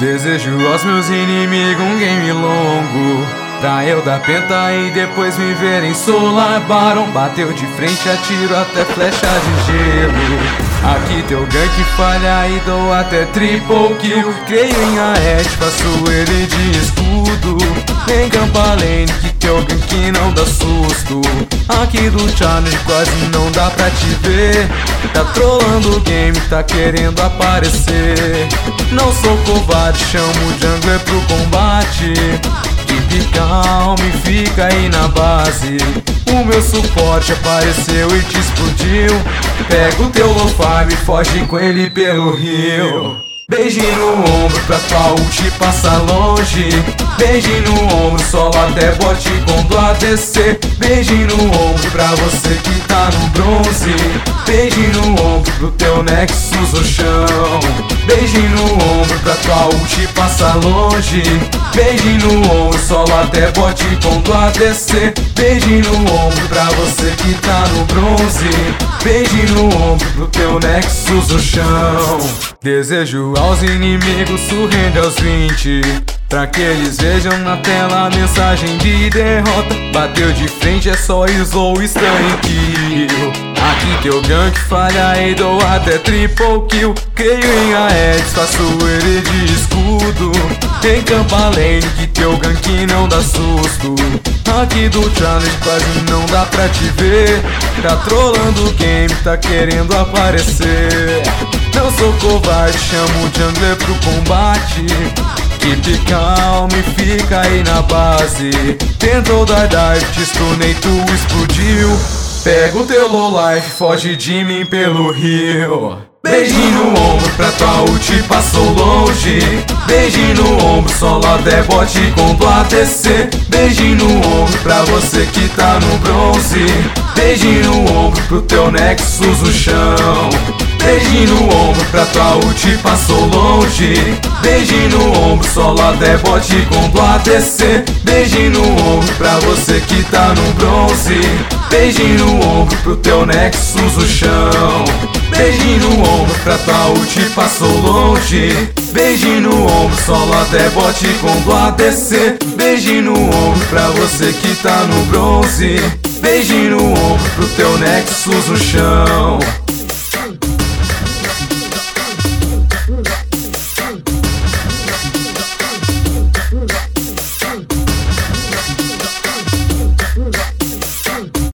Desejo aos meus inimigos um game longo. Pra eu dar penta e depois me verem solar. Baron bateu de frente, atiro até flecha de gelo. Aqui teu gank falha e dou até triple kill. Creio em Aed, faço ele de escudo Em campa que teu gank não dá susto. Aqui do challenge quase não dá pra te ver. Tá trolando o game, tá querendo aparecer. Não sou covarde, chamo o jungler pro combate. Keep calm e fica aí na base. O meu suporte apareceu e te explodiu. Pega o teu lo-fi e foge com ele pelo rio Beijinho no ombro pra ult passar longe. Beijinho no ombro, solo até bote com do ADC Beijinho no ombro pra você que tá no bronze. Beijinho no ombro pro teu Nexus no chão. Beijinho no ombro pra tua passar longe. Beijinho no ombro, solo até bote com do ADC Beijinho no ombro pra você que tá no bronze Beijinho no ombro pro teu Nexus no chão. Desejo aos inimigos surrende aos 20 Pra que eles vejam na tela a mensagem de derrota. Bateu de frente é só slow stun kill Aqui teu gank falha e dou até triple kill. Creio em Aedes, faço ele de escudo. Em campa lane que teu gank não dá susto. Aqui do challenge quase não dá pra te ver. Tá trolando o game, tá querendo aparecer. Não sou covarde, chamo o jungler pro combate. Keep calm e fica aí na base. Tentou dar dive, te stunei, tu explodiu Pega o teu low life, foge de mim pelo rio. Beijinho no ombro pra tua ult passou longe. Beijinho no ombro, solo até bote com do ADC Beijinho no ombro pra você que tá no bronze. Beijinho no ombro pro teu Nexus no chão. Beijinho no ombro pra tua ult passou longe. Beijinho no ombro, solo até bote com do ADC Beijinho no ombro pra você que tá no bronze Beijinho no ombro pro teu Nexus no chão. Beijinho no ombro pra tua ult passou longe. Beijinho no ombro, solo até bote com do ADC Beijinho no ombro pra você que tá no bronze. Beijinho no ombro pro teu Nexus no chão